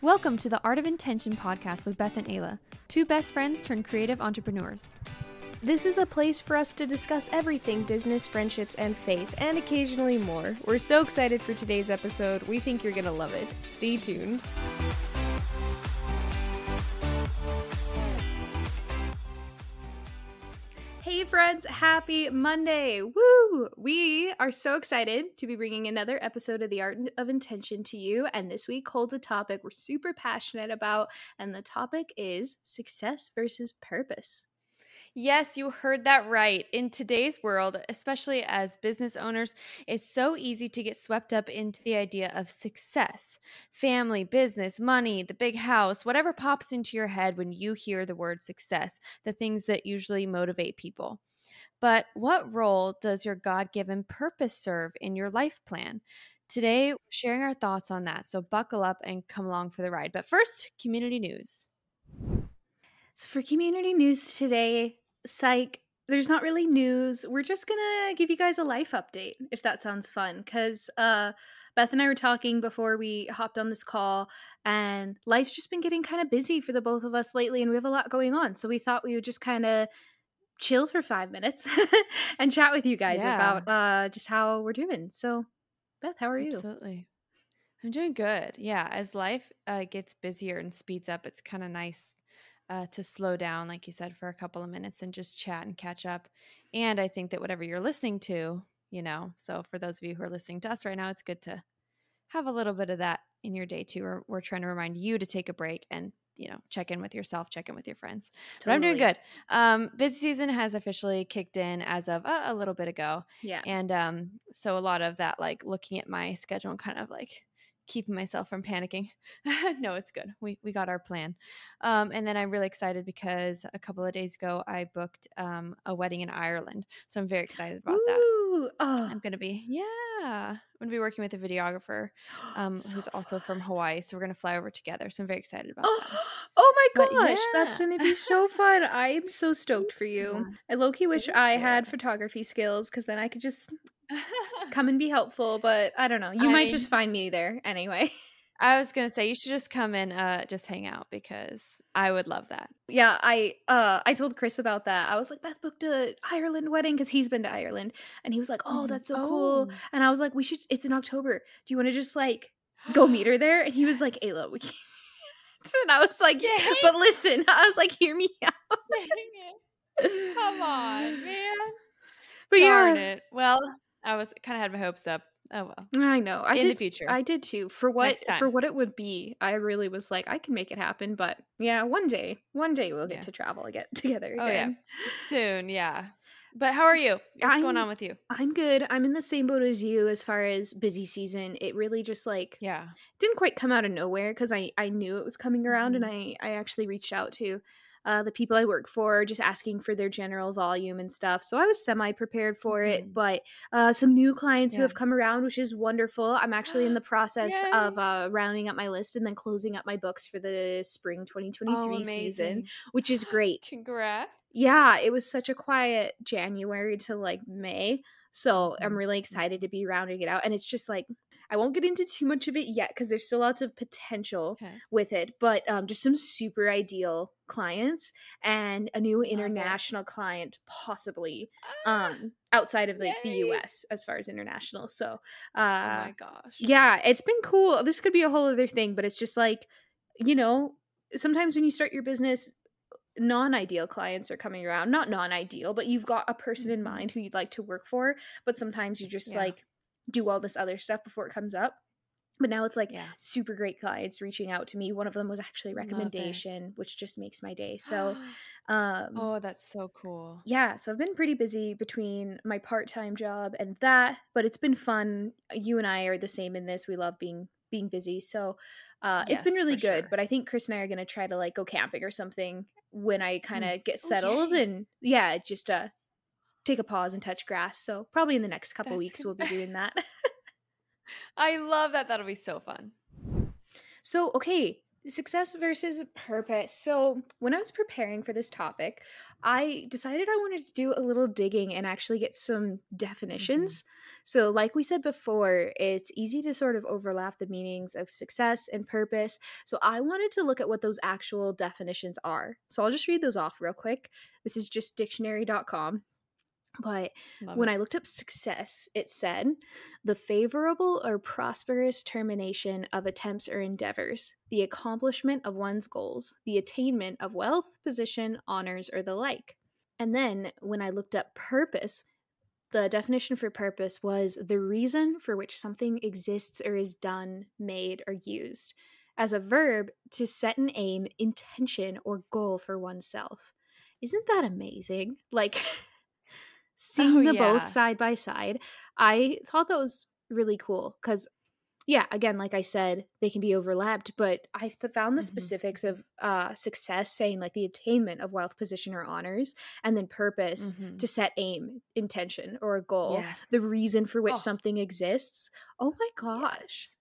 Welcome to the Art of Intention podcast with Beth and Ayla, two best friends turned creative entrepreneurs. This is a place for us to discuss everything business, friendships, and faith, and occasionally more. We're so excited for today's episode. We think you're going to love it. Stay tuned. Friends, happy Monday! Woo! We are so excited to be bringing another episode of The Art of Intention to you, and this week holds a topic we're super passionate about, and the topic is success versus purpose. Yes, you heard that right. In today's world, especially as business owners, it's so easy to get swept up into the idea of success family, business, money, the big house, whatever pops into your head when you hear the word success, the things that usually motivate people. But what role does your God given purpose serve in your life plan? Today, sharing our thoughts on that. So buckle up and come along for the ride. But first, community news. So, for community news today, psych, there's not really news. We're just gonna give you guys a life update if that sounds fun. Cause uh, Beth and I were talking before we hopped on this call, and life's just been getting kind of busy for the both of us lately, and we have a lot going on. So, we thought we would just kind of chill for five minutes and chat with you guys Yeah. about uh, just how we're doing. So, Beth, how are you? Absolutely. I'm doing good. Yeah, as life uh, gets busier and speeds up, it's kind of nice uh, to slow down, like you said, for a couple of minutes and just chat and catch up. And I think that whatever you're listening to, you know, so for those of you who are listening to us right now, it's good to have a little bit of that in your day too. We're, we're trying to remind you to take a break and, you know, check in with yourself, check in with your friends. But I'm doing good. Um, busy season has officially kicked in as of uh, a little bit ago. Yeah. And um, so a lot of that, like looking at my schedule and kind of like keeping myself from panicking. no, it's good. We we got our plan. Um, and then I'm really excited because a couple of days ago I booked um, a wedding in Ireland. So I'm very excited about that. Oh, I'm gonna be yeah. I'm gonna be working with a videographer um, so who's also from. Hawaii. So we're gonna fly over together. So I'm very excited about Oh, that. oh my But gosh, that's gonna be so fun. I'm so stoked for Yeah. you. I low key wish I had photography skills because then I could just come and be helpful, but I don't know. You I might mean- just find me there anyway. I was gonna say you should just come and uh, just hang out because I would love that. yeah, I uh I told Chris about that. I was like, Beth booked a Ireland wedding because he's been to Ireland. And he was like, Oh, Mhm. that's so cool. Oh. And I was like, We should it's in October. Do you want to just like go meet her there? And he was like, Yes. Ayla, we can't. And I was like, Yeah, but listen, I was like, hear me out. Come on, man. But Darn yeah. it. Well, I was kind of had my hopes up. Oh well. I know. I In the future. I did too. For what for what it would be, I really was like, I can make it happen. But yeah, one day, one day we'll get Yeah. to travel again together Oh yeah. Soon, yeah. But how are you? What's going I'm- on with you? I'm good. I'm in the same boat as you as far as busy season. It really just like Yeah. didn't quite come out of nowhere because I I knew it was coming around, and Mm-hmm. I I actually reached out to. Uh, the people I work for, just asking for their general volume and stuff. So I was semi prepared for it, Mhm. but uh, some new clients who have come around, which is wonderful. I'm actually in the process of uh, rounding up my list and then closing up my books for the spring 2023 oh, season, which is great. Congrats. Yeah, it was such a quiet January to like May. So I'm Mhm. really excited to be rounding it out. And it's just like, I won't get into too much of it yet because there's still lots of potential Okay. with it, but um, just some super ideal clients and a new international client, possibly Ah, um, outside of like the. US as far as international. So, oh uh, my gosh. yeah, it's been cool. This could be a whole other thing, but it's just like, you know, sometimes when you start your business, non ideal clients are coming around. Not non ideal, but you've got a person in Mhm. mind who you'd like to work for, but sometimes you just Yeah. like do all this other stuff before it comes up. But now it's like Yeah. super great clients reaching out to me. One of them was actually a Love it. recommendation, which just makes my day. So, um, oh, that's so cool. yeah, so I've been pretty busy between my part-time job and that, but it's been fun. You and I are the same in this. We love being being busy. So, uh it's been really good, sure. but I think Chris and I are going to try to like go camping or something when I kind of get Oh, settled and yeah, just uh take a pause and touch grass. So, probably in the next couple That's weeks we'll be doing that. I love that. That'll be so fun. so, okay, Success versus purpose. So, when I was preparing for this topic, I decided I wanted to do a little digging and actually get some Mm-hmm. definitions. So, like we said before, it's easy to sort of overlap the meanings of success and purpose. So, I wanted to look at what those actual definitions are. So, I'll just read those off real quick. This is just dictionary.com. But Love when it. I looked up success, it said the favorable or prosperous termination of attempts or endeavors, the accomplishment of one's goals, the attainment of wealth, position, honors, or the like. And then when I looked up purpose, the definition for purpose was the reason for which something exists or is done, made, or used. As a verb, to set an aim, intention, or goal for oneself. Isn't that amazing? Like, seeing the yeah. both side by side, I thought that was really cool because, yeah, again, like I said, they can be overlapped, but I found the Mhm. specifics of uh, success saying like the attainment of wealth, position, or honors, and then purpose Mhm. to set aim, intention, or a goal, Yes. the reason for which Oh. something exists. Oh my gosh. Yes.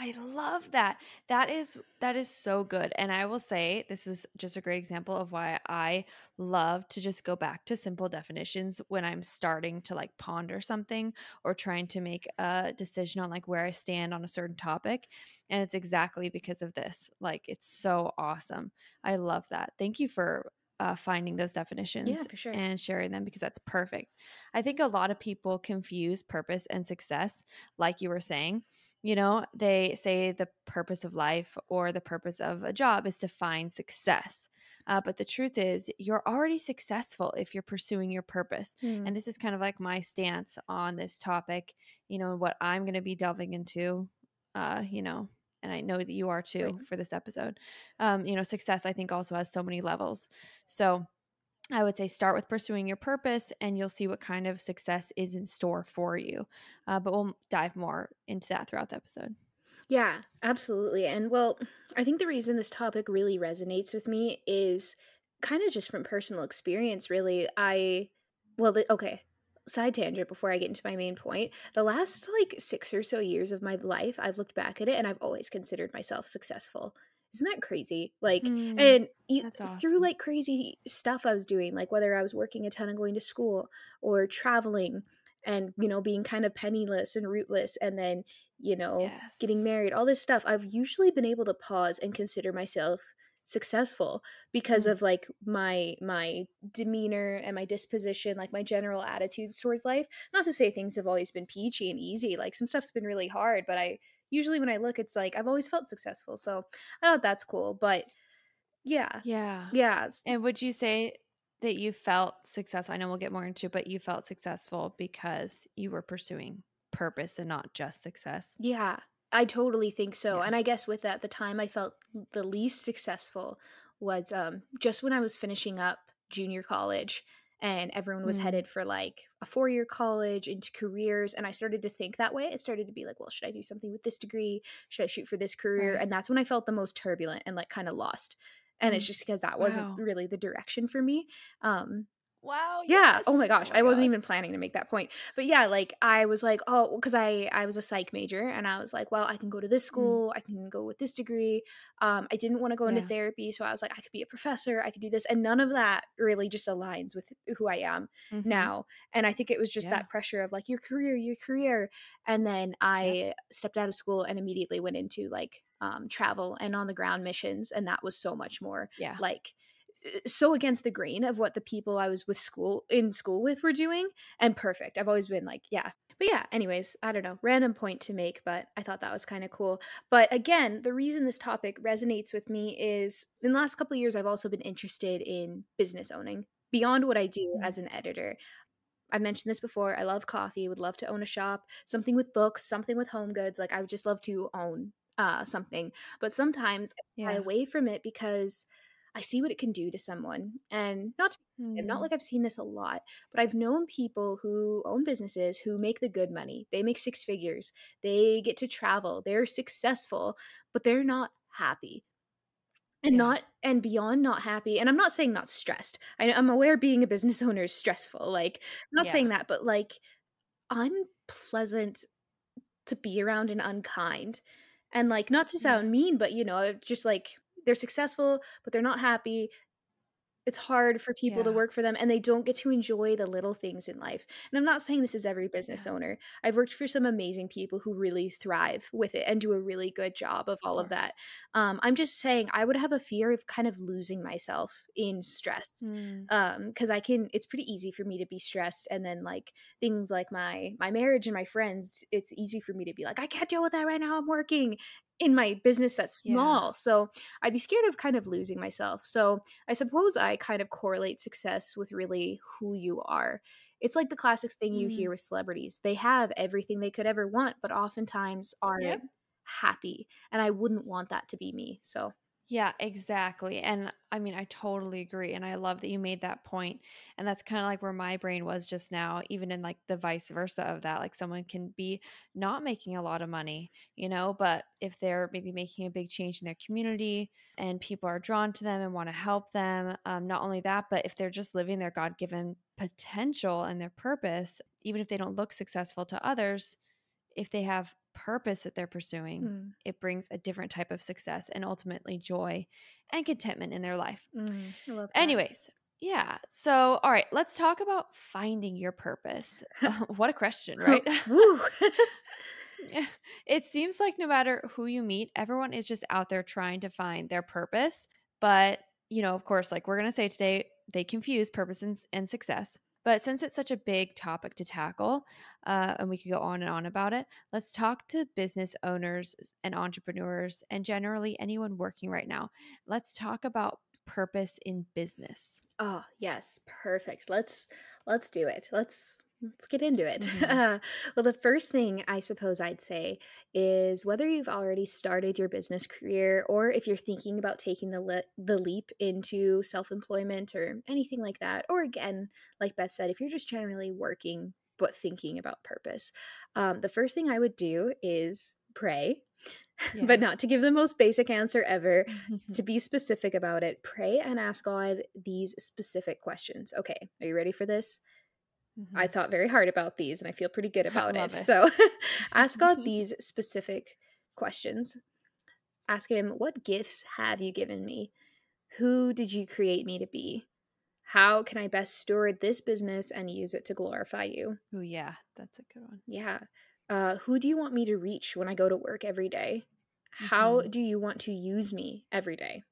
I love that. That is that is so good. And I will say this is just a great example of why I love to just go back to simple definitions when I'm starting to like ponder something or trying to make a decision on like where I stand on a certain topic. And it's exactly because of this. Like it's so awesome. I love that. Thank you for uh, finding those definitions for sure. and sharing them because that's perfect. I think a lot of people confuse purpose and success, like you were saying. You know, they say the purpose of life or the purpose of a job is to find success. Uh, but the truth is, you're already successful if you're pursuing your purpose. Hmm. And this is kind of like my stance on this topic, you know, what I'm going to be delving into, uh, you know, and I know that you are too Right. for this episode. Um, you know, success, I think, also has so many levels. So, I would say start with pursuing your purpose and you'll see what kind of success is in store for you. Uh, but we'll dive more into that throughout the episode. Yeah, absolutely. And well, I think the reason this topic really resonates with me is kind of just from personal experience, really. I, well, the, okay, side tangent before I get into my main point. The last like six or so years of my life, I've looked back at it and I've always considered myself successful. Isn't that crazy? Like, Hmm, and e- that's through like crazy stuff I was doing, like whether I was working a ton and going to school or traveling and, you know, being kind of penniless and rootless and then, you know, getting married, all this stuff, I've usually been able to pause and consider myself successful because Mm. of like my my demeanor and my disposition like my general attitudes towards life not to say things have always been peachy and easy like some stuff's been really hard but i usually when i look it's like i've always felt successful so i thought that's cool but yeah Yeah. yeah And would you say that you felt successful? I know we'll get more into it, but you felt successful because you were pursuing purpose and not just success. Yeah, I totally think so. Yeah. And I guess with that, the time I felt the least successful was um, just when I was finishing up junior college and everyone was Mm. headed for like a four year college into careers. And I started to think that way. I started to be like, well, should I do something with this degree? Should I shoot for this career? Right. And that's when I felt the most turbulent and like kind of lost. And it's Mm. just because that wasn't Wow. really the direction for me. Um, Wow. yeah. Oh my gosh. Oh my I wasn't God. even planning to make that point. But yeah, like I was like, oh, because I I was a psych major and I was like, well, I can go to this Mm. school, I can go with this degree. Um, I didn't want to go into Yeah. therapy, so I was like, I could be a professor, I could do this, and none of that really just aligns with who I am Mhm. now. And I think it was just Yeah. that pressure of like your career, your career. And then I stepped out of school and immediately went into like um, travel and on the ground missions, and that was so much more Yeah. like so against the grain of what the people I was with school in school with were doing and perfect. I've always been like, yeah. But yeah, anyways, I don't know, random point to make, but I thought that was kind of cool. But again, the reason this topic resonates with me is in the last couple of years I've also been interested in business owning beyond what I do Mm. as an editor. I mentioned this before. I love coffee, would love to own a shop, something with books, something with home goods. Like I would just love to own uh something. But sometimes I away from it because I see what it can do to someone. And not to and not Mm. like I've seen this a lot, but I've known people who own businesses who make the good money. They make six figures. They get to travel. They're successful, but they're not happy. And Yeah. not and beyond not happy. And I'm not saying not stressed. I, I'm aware being a business owner is stressful. Like, I'm not Yeah. saying that, but like unpleasant to be around and unkind. And like not to Yeah. sound mean, but you know, just like they're successful, but they're not happy. It's hard for people to work for them and they don't get to enjoy the little things in life. And I'm not saying this is every business Yeah. owner. I've worked for some amazing people who really thrive with it and do a really good job of Of all of that. Um, I'm just saying I would have a fear of kind of losing myself in stress Mm. um because i can it's pretty easy for me to be stressed and then like things like my my marriage and my friends it's easy for me to be like i can't deal with that right now i'm working in my business that's Yeah. small so i'd be scared of kind of losing myself so i suppose i kind of correlate success with really who you are it's like the classic thing you hear Mm. with celebrities they have everything they could ever want but oftentimes aren't Yep. happy and i wouldn't want that to be me so Yeah, exactly. And I mean, I totally agree. And I love that you made that point. And that's kind of like where my brain was just now, even in like the vice versa of that. Like someone can be not making a lot of money, you know, but if they're maybe making a big change in their community and people are drawn to them and want to help them, um, not only that, but if they're just living their God given potential and their purpose, even if they don't look successful to others, if they have purpose that they're pursuing, mm, it brings a different type of success and ultimately joy and contentment in their life. mm, i love that Anyways, yeah. So, all right, let's talk about finding your purpose. what a question, right? It seems like no matter who you meet, everyone is just out there trying to find their purpose. But, you know, of course, like we're going to say today, they confuse purpose and, and success. But since it's such a big topic to tackle, uh, and we could go on and on about it, let's talk to business owners and entrepreneurs and generally anyone working right now. Let's talk about purpose in business. Oh, yes, perfect. Let's let's do it. Let's let's get into it. Mhm. Uh, well, the first thing I suppose I'd say is whether you've already started your business career or if you're thinking about taking the le- the leap into self-employment or anything like that, or again, like Beth said, if you're just generally working but thinking about purpose, um, the first thing I would do is pray, Yeah. but not to give the most basic answer ever to be specific about it, pray and ask God these specific questions. Okay, are you ready for this? I Mhm. thought very hard about these and I feel pretty good about it. it. So ask God these specific questions. Ask Him, What gifts have you given me? Who did you create me to be? How can I best steward this business and use it to glorify you? Oh, yeah, that's a good one. Yeah. Uh, who do you want me to reach when I go to work every day? How Mhm. do you want to use me every day?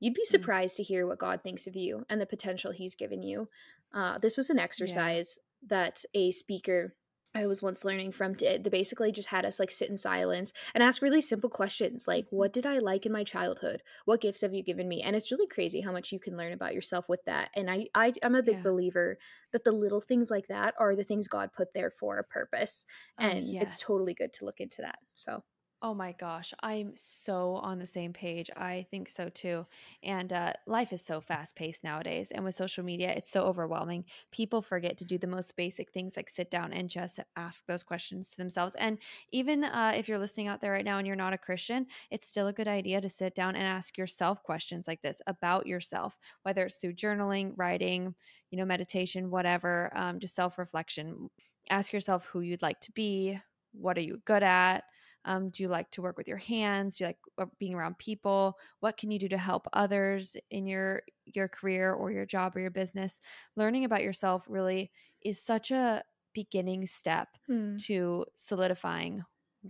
You'd be Mm. surprised to hear what God thinks of you and the potential He's given you. Uh, this was an exercise that a speaker I was once learning from did. They basically just had us like sit in silence and ask really simple questions like. What did I like in my childhood? What gifts have you given me? And it's really crazy how much you can learn about yourself with that. And I, I I'm a big Yeah. believer that the little things like that are the things God put there for a purpose. Oh, And it's yes. totally good to look into that. So Oh my gosh, I'm so on the same page. I think so too. And uh, life is so fast paced nowadays. And with social media, it's so overwhelming. People forget to do the most basic things like sit down and just ask those questions to themselves. And even uh, if you're listening out there right now and you're not a Christian, it's still a good idea to sit down and ask yourself questions like this about yourself, whether it's through journaling, writing, you know, meditation, whatever, um, just self reflection. Ask yourself who you'd like to be. What are you good at? Um, do you like to work with your hands? Do you like uh, being around people? What can you do to help others in your your career or your job or your business? Learning about yourself really is such a beginning step hmm. to solidifying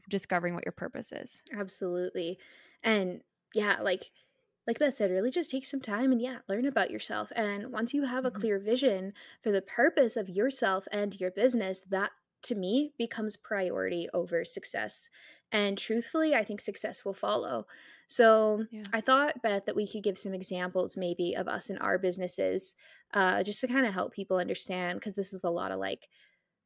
discovering what your purpose is. Absolutely. And yeah, like like Beth said, really just take some time and yeah, learn about yourself. And once you have a Mhm. clear vision for the purpose of yourself and your business, that to me becomes priority over success. And truthfully, I think success will follow. So Yeah. I thought, Beth, that we could give some examples maybe of us in our businesses, uh, just to kind of help people understand, because this is a lot of like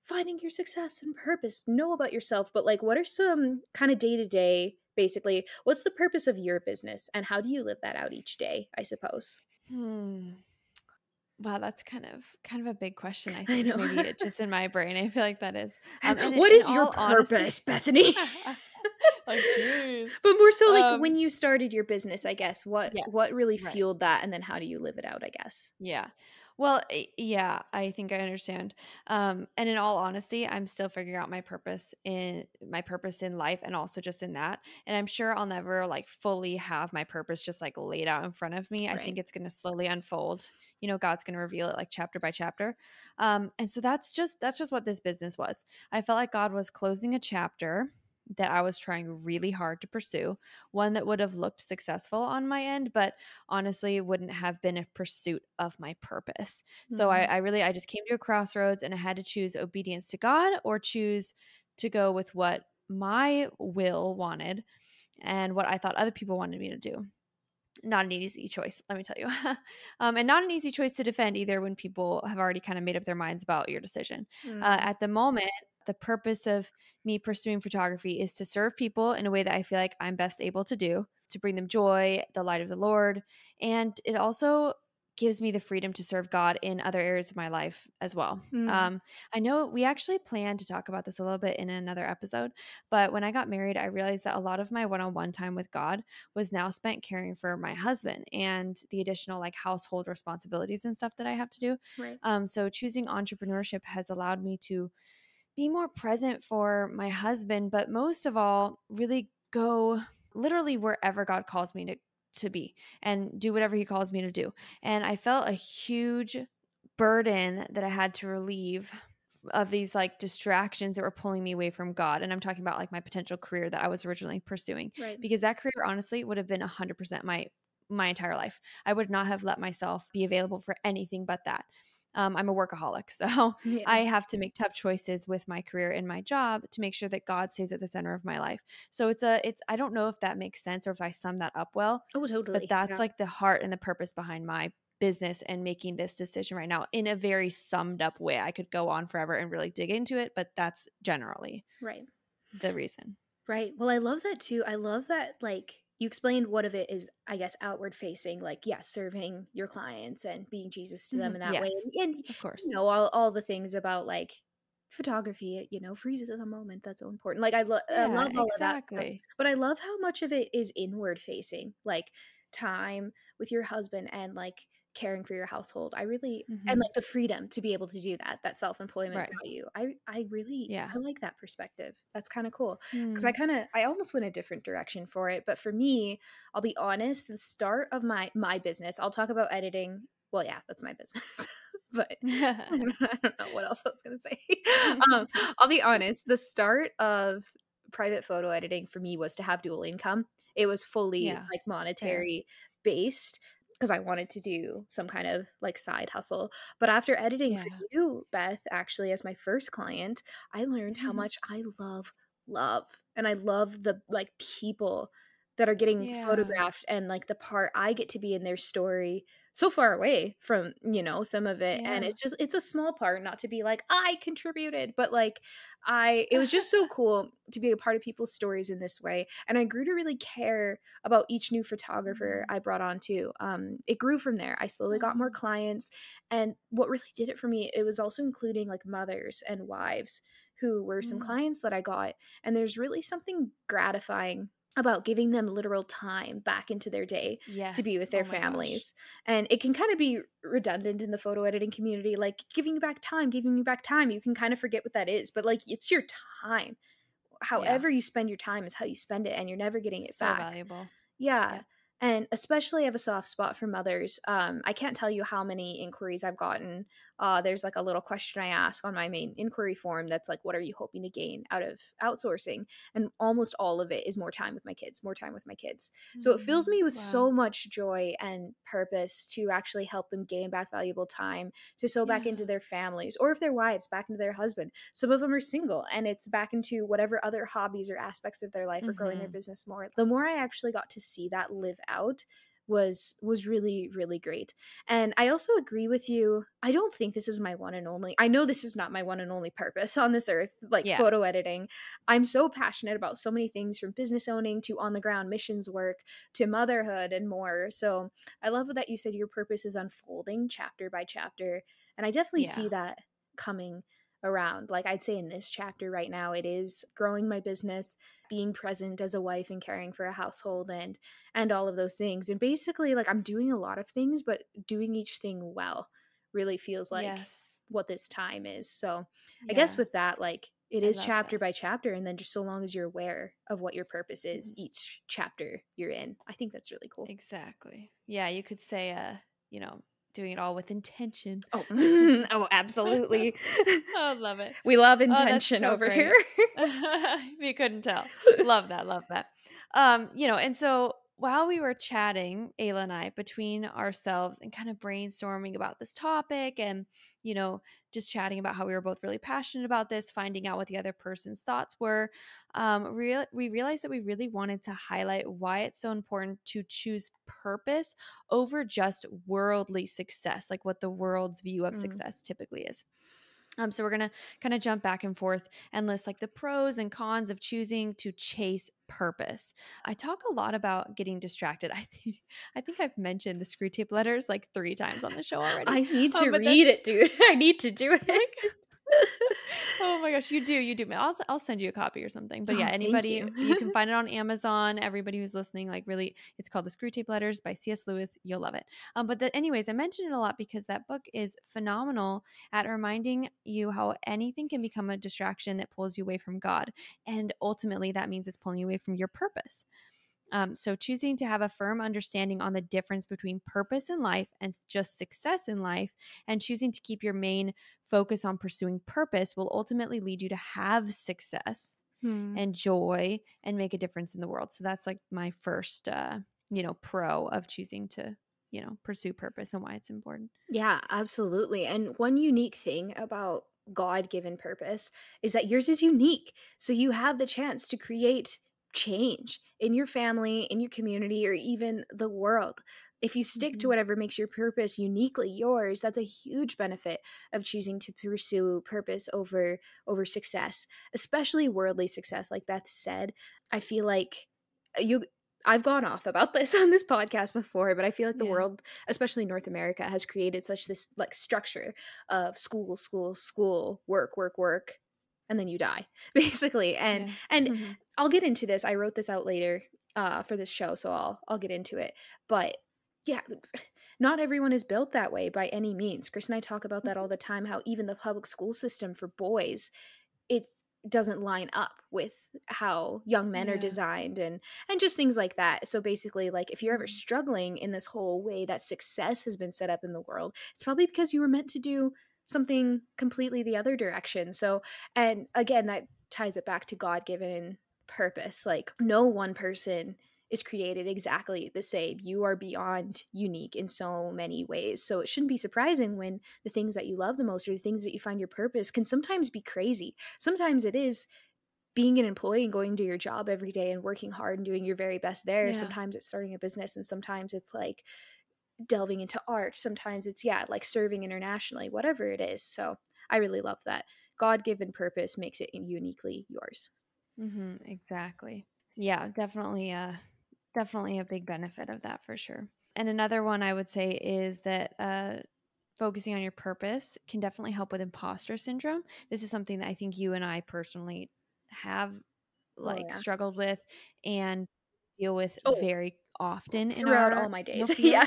finding your success and purpose know about yourself but like what are some kind of day to day basically what's the purpose of your business and how do you live that out each day i suppose Hmm. Wow, that's kind of kind of a big question. I I think know. maybe it just in my brain. I feel like that is. Um, what in is your all honesty- purpose bethany like, jeez. but more so like Um, when you started your business i guess what yes, what really right. fueled that and then how do you live it out i guess Yeah. Well, eh, yeah, I think I understand. Um, and in all honesty, I'm still figuring out my purpose in my purpose in life and also just in that. And I'm sure I'll never like fully have my purpose just like laid out in front of me. I think it's going to slowly unfold. You know, God's going to reveal it like chapter by chapter. Um, and so that's just that's just what this business was. I felt like God was closing a chapter that I was trying really hard to pursue, one that would have looked successful on my end, but honestly wouldn't have been a pursuit of my purpose. So I, Mhm. I really I just came to a crossroads and I had to choose obedience to God or choose to go with what my will wanted and what I thought other people wanted me to do. Not an easy choice, let me tell you. um, and not an easy choice to defend either when people have already kind of made up their minds about your decision. Uh, Mm. at the moment, the purpose of me pursuing photography is to serve people in a way that I feel like I'm best able to do, to bring them joy, the light of the Lord. And it also gives me the freedom to serve God in other areas of my life as well. Mm. Um, I know we actually planned to talk about this a little bit in another episode, but when I got married, I realized that a lot of my one on one time with God was now spent caring for my husband and the additional like household responsibilities and stuff that I have to do. Right. Um, so choosing entrepreneurship has allowed me to be more present for my husband, but most of all, really go literally wherever God calls me to to be and do whatever he calls me to do. And I felt a huge burden that I had to relieve of these like distractions that were pulling me away from God. And I'm talking about like my potential career that I was originally pursuing Right. because that career honestly would have been 100% my my entire life. I would not have let myself be available for anything but that. Um, I'm a workaholic, so Yeah. I have to make tough choices with my career and my job to make sure that God stays at the center of my life. So it's a it's I don't know if that makes sense or if I sum that up well, oh, totally. but that's yeah. like the heart and the purpose behind my business and making this decision right now in a very summed up way. I could go on forever and really dig into it, but that's generally right. the reason. Right. Well, I love that too. I love that like you explained what of it is I guess outward facing, like yeah, serving your clients and being Jesus to them Mhm. in that way. And, and Of course. you know, all, all the things about like photography, you know, freezes the moment that's so important. Like I, lo- I Yeah, love all of that stuff. exactly. But I love how much of it is inward facing, like time with your husband and like caring for your household. I really and Mhm. like the freedom to be able to do that, that self-employment Right. value. I I really Yeah. I like that perspective. That's kind of cool. Cuz Mm. I kind of I almost went a different direction for it, but for me, I'll be honest, the start of my my business, I'll talk about editing. Well, yeah, that's my business. but I don't know what else I was going to say. um, I'll be honest, the start of private photo editing for me was to have dual income. It was fully Yeah, like monetary based because I wanted to do some kind of like side hustle. But after editing for you, Beth, actually as my first client, I learned how Mhm. much I love love and I love the like people that are getting Yeah. photographed and like the part I get to be in their story so far away from you know some of it and it's just it's a small part not to be like i contributed but like i it was just so cool to be a part of people's stories in this way and i grew to really care about each new photographer Mhm. i brought on too um it grew from there i slowly got more Mhm. clients and what really did it for me it was also including like mothers and wives who were some Mm. clients that i got and there's really something gratifying about giving them literal time back into their day Yes. to be with oh their Oh my gosh. families. And it can kind of be redundant in the photo editing community, like giving you back time, giving you back time. You can kind of forget what that is, but like it's your time. However, you spend your time is how you spend it, and you're never getting it So back. valuable. Yeah. Yeah. And especially I have a soft spot for mothers. Um, I can't tell you how many inquiries I've gotten. Uh, there's like a little question I ask on my main inquiry form that's like, what are you hoping to gain out of outsourcing? And almost all of it is more time with my kids, more time with my kids. So it fills Mm, me with wow. so much joy and purpose to actually help them gain back valuable time to sow back into their families or if they're wives, back into their husband. Some of them are single and it's back into whatever other hobbies or aspects of their life or growing their Mhm. business more. The more I actually got to see that live out was was really really great. And i also agree with you i don't think this is my one and only i know this is not my one and only purpose on this earth like Yeah. photo editing. I'm so passionate about so many things from business owning to on the ground missions work to motherhood and more. So i love that you said your purpose is unfolding chapter by chapter and i definitely see that coming around like i'd say in this chapter right now it is growing my business being present as a wife and caring for a household and and all of those things and basically like i'm doing a lot of things but doing each thing well really feels like yes. what this time is. So I guess with that, like it I is chapter that. by chapter, and then just so long as you're aware of what your purpose is Mhm. each chapter you're in, I think that's really cool. Exactly. Yeah, you could say, uh, you know, doing it all with intention. Oh, oh, absolutely. I love it. we love Oh, intention so over great. here. if you couldn't tell. Love that, love that. Um, you know, and so while we were chatting, Ayla and I, between ourselves and kind of brainstorming about this topic and, you know, just chatting about how we were both really passionate about this, finding out what the other person's thoughts were, um, real we realized that we really wanted to highlight why it's so important to choose purpose over just worldly success, like what the world's view of Mm. success typically is. Um, so we're gonna kind of jump back and forth and list like the pros and cons of choosing to chase purpose. I talk a lot about getting distracted. I think I think I've mentioned the Screwtape Letters like three times on the show already. I need Um, to but read it, dude. I need to do it. Oh my gosh, you do, you do. I'll I'll send you a copy or something. But Oh, yeah, anybody you. you can find it on Amazon. Everybody who's listening, like really, it's called The Screwtape Letters by C.S. Lewis. You'll love it. Um, but the, anyways, I mentioned it a lot because that book is phenomenal at reminding you how anything can become a distraction that pulls you away from God, and ultimately that means it's pulling you away from your purpose. Um, so, choosing to have a firm understanding on the difference between purpose in life and just success in life, and choosing to keep your main focus on pursuing purpose will ultimately lead you to have success Hmm. and joy and make a difference in the world. So, that's like my first, uh, you know, pro of choosing to, you know, pursue purpose and why it's important. Yeah, absolutely. And one unique thing about God given purpose is that yours is unique. So you have the chance to create change in your family, in your community, or even the world. If you stick to Mhm. whatever makes your purpose uniquely yours, that's a huge benefit of choosing to pursue purpose over over success, especially worldly success like Beth said. I feel like you I've gone off about this on this podcast before, but I feel like the Yeah. world, especially North America, has created such this like structure of school, school, school, work, work, work, and then you die, basically. And Yeah. and Mhm. I'll get into this. I wrote this out later uh, for this show, so I'll I'll get into it. But yeah, not everyone is built that way by any means. Chris and I talk about that all the time. How even the public school system for boys, it doesn't line up with how young men are designed and and just things like that. So basically, like if you're ever Mhm. struggling in this whole way that success has been set up in the world, it's probably because you were meant to do something completely the other direction. So, and again, that ties it back to God given purpose. Like, no one person is created exactly the same. You are beyond unique in so many ways. So, it shouldn't be surprising when the things that you love the most or the things that you find your purpose can sometimes be crazy. Sometimes it is being an employee and going to your job every day and working hard and doing your very best there. Yeah. Sometimes it's starting a business and sometimes it's like delving into art. Sometimes it's, yeah, like serving internationally, whatever it is. So I really love that. God given purpose makes it uniquely yours. hmm exactly. Yeah, definitely. Uh, definitely a big benefit of that for sure. And another one I would say is that uh, focusing on your purpose can definitely help with imposter syndrome. This is something that I think you and I personally have like yeah. struggled with and deal with Oh, very often in Throughout our all my days. yeah.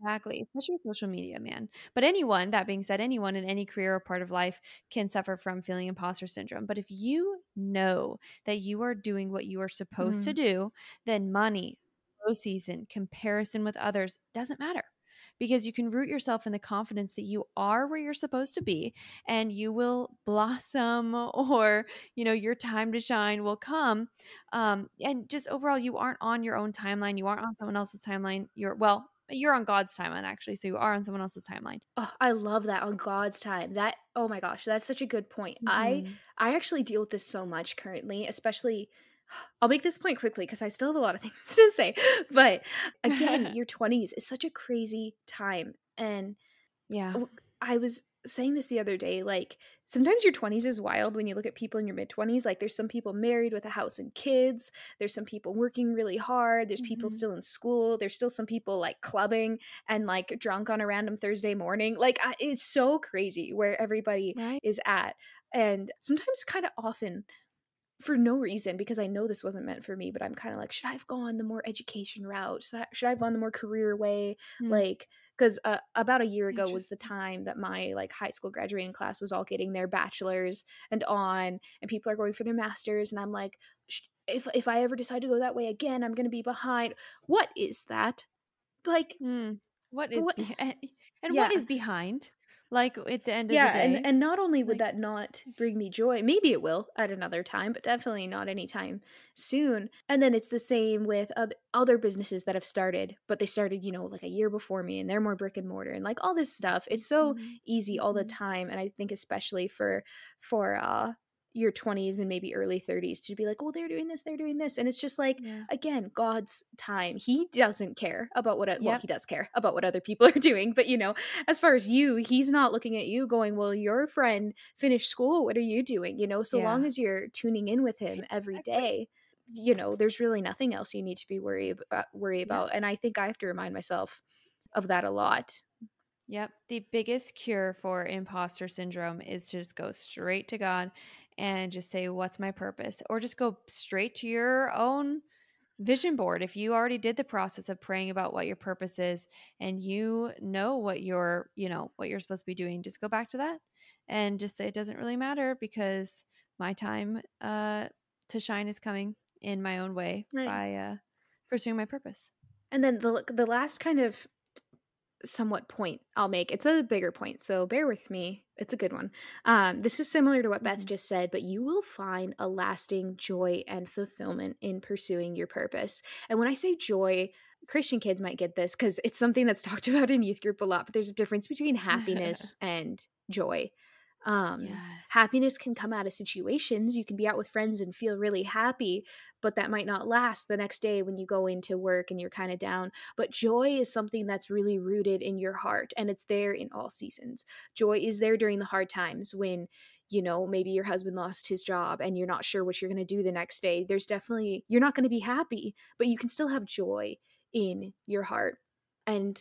Exactly, especially with social media, man. But anyone, that being said, anyone in any career or part of life can suffer from feeling imposter syndrome. But if you know that you are doing what you are supposed to Mm. do, then money, low season, comparison with others doesn't matter because you can root yourself in the confidence that you are where you're supposed to be and you will blossom or you know your time to shine will come um and just overall you aren't on your own timeline you aren't on someone else's timeline you're well you're on God's timeline actually, so you are on someone else's timeline. Oh, I love that on God's time. That oh my gosh, that's such a good point. I Mhm. I actually deal with this so much currently, especially I'll make this point quickly because I still have a lot of things to say. But again, your 20s is such a crazy time. And yeah. I was saying this the other day like sometimes your 20s is wild when you look at people in your mid 20s like there's some people married with a house and kids there's some people working really hard there's people Mhm. still in school there's still some people like clubbing and like drunk on a random Thursday morning like I, it's so crazy where everybody Right? is at and sometimes kind of often for no reason because I know this wasn't meant for me, but I'm kind of like, should I have gone the more education route? Should I, should I have gone the more career way? Mm. Like, because uh, about a year ago was the time that my like high school graduating class was all getting their bachelors and on and people are going for their masters and i'm like if if i ever decide to go that way again i'm gonna be behind what is that like mm, what is what, be- and yeah. what is behind like at the end yeah, of the day. and and not only would like, that not bring me joy, maybe it will at another time, but definitely not anytime soon. And then it's the same with other other businesses that have started, but they started, you know, like a year before me and they're more brick and mortar and like all this stuff. It's so mm-hmm. easy all the mm-hmm. time and I think especially for for uh your 20s and maybe early 30s to be like, well, they're doing this, they're doing this. And it's just like, yeah. again, God's time. He doesn't care about what, yep. well, he does care about what other people are doing. But, you know, as far as you, he's not looking at you going, well, your friend finished school. What are you doing? You know, so yeah. long as you're tuning in with him every day, you know, there's really nothing else you need to be worried about, worry about. Yeah. And I think I have to remind myself of that a lot. Yep. The biggest cure for imposter syndrome is just go straight to God and just say, What's my purpose? Or just go straight to your own vision board. If you already did the process of praying about what your purpose is and you know what you're, you know, what you're supposed to be doing, just go back to that and just say it doesn't really matter because my time uh to shine is coming in my own way right. by uh pursuing my purpose. And then the the last kind of somewhat point I'll make. It's a bigger point, so bear with me. It's a good one. Um, this is similar to what Beth mm-hmm. just said, but you will find a lasting joy and fulfillment in pursuing your purpose. And when I say joy, Christian kids might get this because it's something that's talked about in youth group a lot, but there's a difference between happiness and joy. Um, yes. Happiness can come out of situations. You can be out with friends and feel really happy, but that might not last the next day when you go into work and you're kind of down. But joy is something that's really rooted in your heart and it's there in all seasons. Joy is there during the hard times when you know, maybe your husband lost his job and you're not sure what you're going to do the next day. There's definitely, you're not going to be happy, but you can still have joy in your heart. And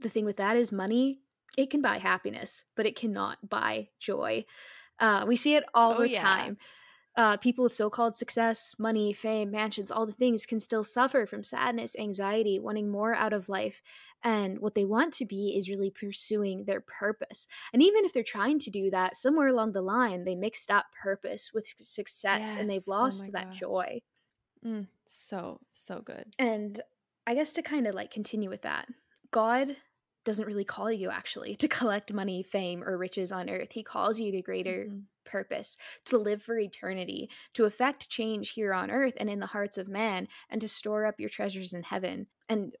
the thing with that is money it can buy happiness, but it cannot buy joy. Uh, we see it all oh, the yeah. time. Uh, people with so called success, money, fame, mansions, all the things can still suffer from sadness, anxiety, wanting more out of life. And what they want to be is really pursuing their purpose. And even if they're trying to do that, somewhere along the line, they mixed up purpose with success yes. and they've oh lost oh that gosh. joy. Mm, so, so good. And I guess to kind of like continue with that, God doesn't really call you actually to collect money, fame, or riches on earth. He calls you to greater mm-hmm. purpose, to live for eternity, to effect change here on earth and in the hearts of man, and to store up your treasures in heaven. And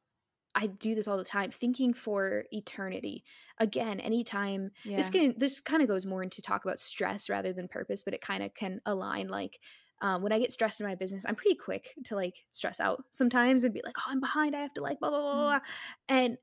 I do this all the time, thinking for eternity. Again, anytime yeah. this can this kind of goes more into talk about stress rather than purpose, but it kind of can align like um, when I get stressed in my business, I'm pretty quick to like stress out sometimes and be like, oh, I'm behind. I have to like blah, blah, blah, blah. Mm. And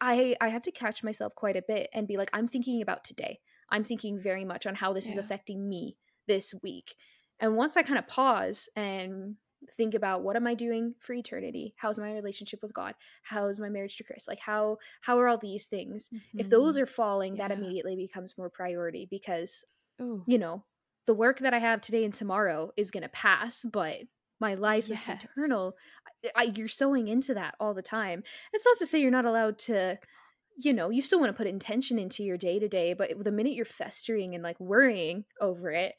I I have to catch myself quite a bit and be like I'm thinking about today. I'm thinking very much on how this yeah. is affecting me this week. And once I kind of pause and think about what am I doing for eternity? How's my relationship with God? How's my marriage to Chris? Like how how are all these things? Mm-hmm. If those are falling, yeah. that immediately becomes more priority because Ooh. you know, the work that I have today and tomorrow is going to pass, but my life yes. that's eternal I, you're sowing into that all the time. It's not to say you're not allowed to you know you still want to put intention into your day to day but the minute you're festering and like worrying over it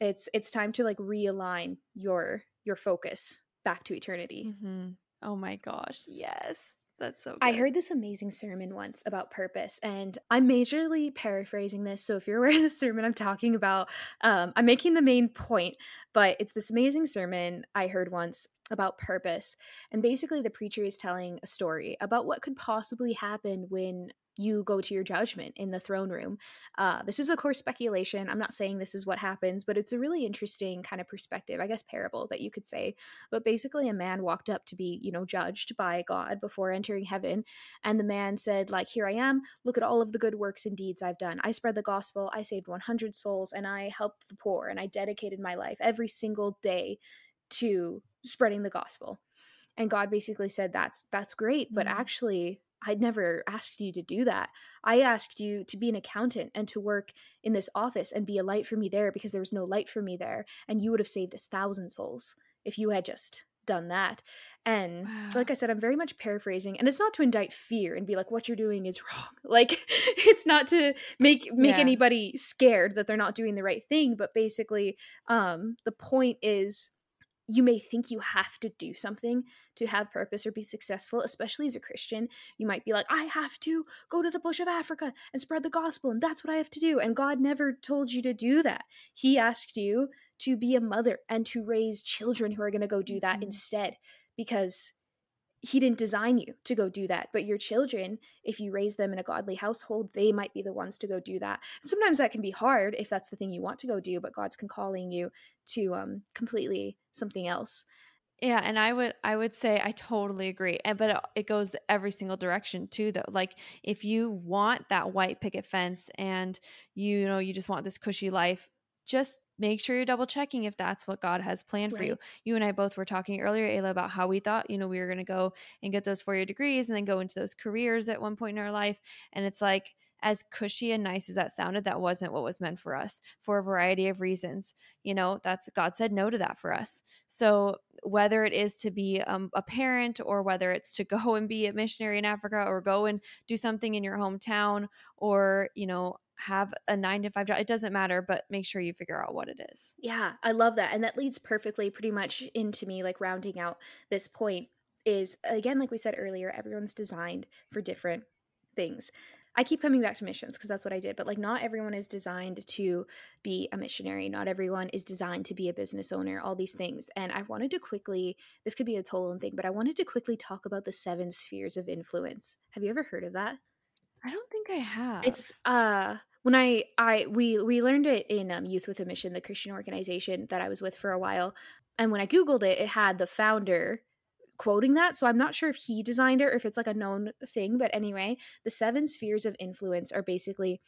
it's it's time to like realign your your focus back to eternity. Mm-hmm. oh my gosh yes that's so good. I heard this amazing sermon once about purpose, and I'm majorly paraphrasing this. So if you're aware of the sermon I'm talking about, um, I'm making the main point, but it's this amazing sermon I heard once about purpose. And basically, the preacher is telling a story about what could possibly happen when you go to your judgment in the throne room. Uh, this is, of course, speculation. I'm not saying this is what happens, but it's a really interesting kind of perspective, I guess, parable that you could say. But basically, a man walked up to be, you know, judged by God before entering heaven. And the man said, like, here I am. Look at all of the good works and deeds I've done. I spread the gospel. I saved 100 souls and I helped the poor and I dedicated my life every single day to spreading the gospel. And God basically said, that's, that's great. But mm-hmm. actually, I'd never asked you to do that. I asked you to be an accountant and to work in this office and be a light for me there because there was no light for me there. And you would have saved us thousand souls if you had just done that. And Wow. like I said, I'm very much paraphrasing, and it's not to indict fear and be like, "What you're doing is wrong." Like, it's not to make make Yeah. anybody scared that they're not doing the right thing, but basically, um, the point is, you may think you have to do something to have purpose or be successful, especially as a Christian. You might be like, "I have to go to the bush of Africa and spread the gospel, and that's what I have to do." And God never told you to do that. He asked you to be a mother and to raise children who are going to go do that Mhm. instead because he didn't design you to go do that but your children if you raise them in a godly household they might be the ones to go do that and sometimes that can be hard if that's the thing you want to go do but god's calling you to um completely something else Yeah, and I would I would say I totally agree. And but it, it goes every single direction too though. Like if you want that white picket fence and you know you just want this cushy life, just make sure you're double checking if that's what God has planned for you. You and I both were talking earlier, Ayla, about how we thought, you know, we were going to go and get those four year degrees and then go into those careers at one point in our life. And it's like, as cushy and nice as that sounded, that wasn't what was meant for us for a variety of reasons. You know, that's God said no to that for us. So whether it is to be um, a parent or whether it's to go and be a missionary in Africa or go and do something in your hometown or, you know, have a nine to five job, it doesn't matter, but make sure you figure out what it is. yeah i love that and that leads perfectly pretty much into me like rounding out this point is again like we said earlier everyone's designed for different things I keep coming back to missions because that's what I did, but like not everyone is designed to be a missionary. Not everyone is designed to be a business owner, all these things. And I wanted to quickly, this could be a total thing, but I wanted to quickly talk about the seven spheres of influence. Have you ever heard of that? I don't think I have. It's uh when I I we we learned it in um, Youth with a Mission, the Christian organization that I was with for a while. And when I googled it, it had the founder quoting that. So I'm not sure if he designed it or if it's like a known thing, but anyway, the seven spheres of influence are basically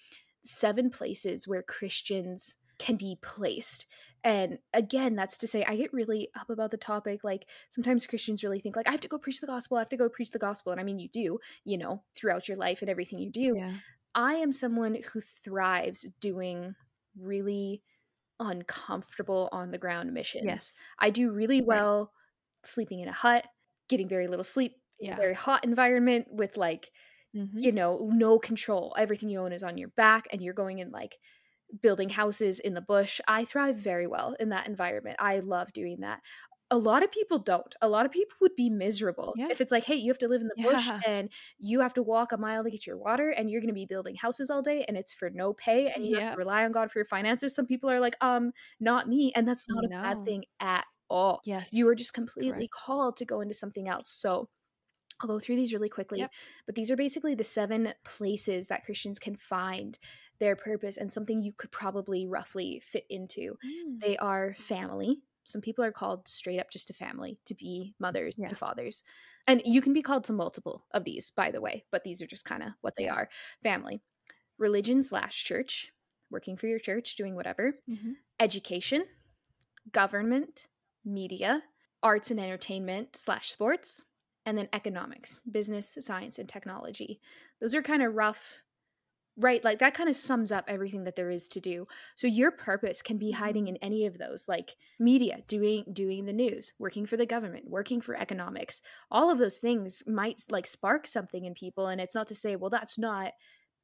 seven places where Christians can be placed. And again, that's to say I get really up about the topic like sometimes Christians really think like I have to go preach the gospel, I have to go preach the gospel and I mean you do, you know, throughout your life and everything you do. yeah. I am someone who thrives doing really uncomfortable on the ground missions. Yes. I do really Right. well sleeping in a hut, getting very little sleep in Yeah. a very hot environment with like, Mhm. you know, no control. Everything you own is on your back and you're going in like building houses in the bush. I thrive very well in that environment. I love doing that. A lot of people don't. A lot of people would be miserable Yeah. if it's like, hey, you have to live in the bush and you have to walk a mile to get your water and you're going to be building houses all day and it's for no pay and you have to rely on God for your finances. Some people are like, um, not me. And that's not a bad thing at all. Yes. You are just completely Correct. called to go into something else. So I'll go through these really quickly. Yep. But these are basically the seven places that Christians can find their purpose and something you could probably roughly fit into. Mm. They are family. Some people are called straight up just a family to be mothers Yeah. and fathers. And you can be called to multiple of these, by the way, but these are just kind of what they are family, religion slash church, working for your church, doing whatever, Mhm. education, government, media, arts and entertainment slash sports, and then economics, business, science, and technology. Those are kind of rough, right? Like that kind of sums up everything that there is to do. So your purpose can be mm-hmm. hiding in any of those, like media, doing doing the news, working for the government, working for economics. All of those things might like spark something in people, and it's not to say, well, that's not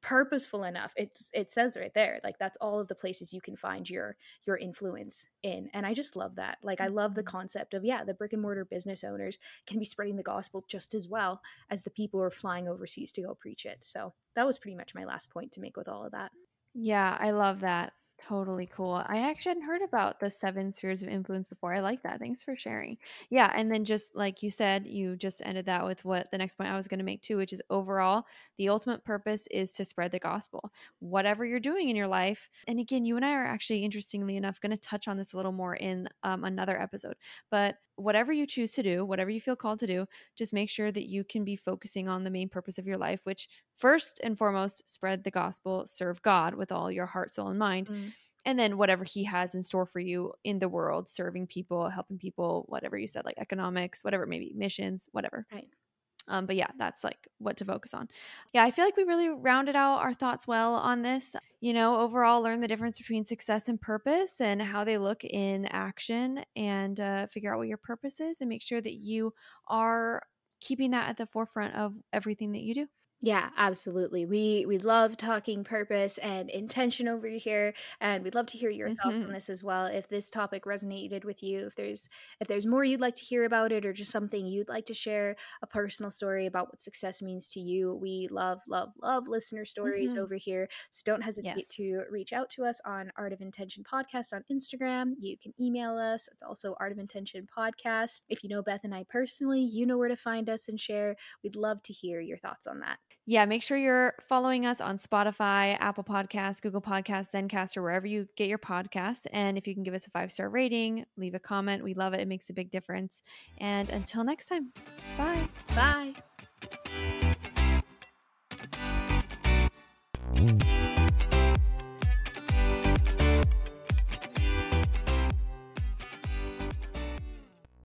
purposeful enough it it says right there like that's all of the places you can find your your influence in and i just love that like i love the Mhm. concept of yeah the brick and mortar business owners can be spreading the gospel just as well as the people who are flying overseas to go preach it so that was pretty much my last point to make with all of that Yeah, I love that. Totally cool. I actually hadn't heard about the seven spheres of influence before. I like that. Thanks for sharing. Yeah, and then just like you said, you just ended that with what the next point I was going to make too, which is overall, the ultimate purpose is to spread the gospel. Whatever you're doing in your life, and again, you and I are actually interestingly enough going to touch on this a little more in um, another episode. But whatever you choose to do, whatever you feel called to do, just make sure that you can be focusing on the main purpose of your life, which first and foremost, spread the gospel, serve God with all your heart, soul, and mind. Mm. And then whatever he has in store for you in the world, serving people, helping people, whatever you said, like economics, whatever, maybe missions, whatever. Right. Um, but yeah, that's like what to focus on. Yeah, I feel like we really rounded out our thoughts well on this. You know, overall, learn the difference between success and purpose and how they look in action and uh, figure out what your purpose is and make sure that you are keeping that at the forefront of everything that you do. Yeah, absolutely. We we love talking purpose and intention over here, and we'd love to hear your thoughts on Mhm. this as well. If this topic resonated with you, if there's if there's more you'd like to hear about it, or just something you'd like to share, a personal story about what success means to you, we love love love listener stories Mhm. over here. So don't hesitate Yes. to reach out to us on Art of Intention Podcast on Instagram. You can email us. It's also Art of Intention Podcast. If you know Beth and I personally, you know where to find us and share. We'd love to hear your thoughts on that. Yeah, make sure you're following us on Spotify, Apple Podcasts, Google Podcasts, Zencast, or wherever you get your podcasts. And if you can give us a five star rating, leave a comment. We love it. It makes a big difference. And until next time, bye. Bye.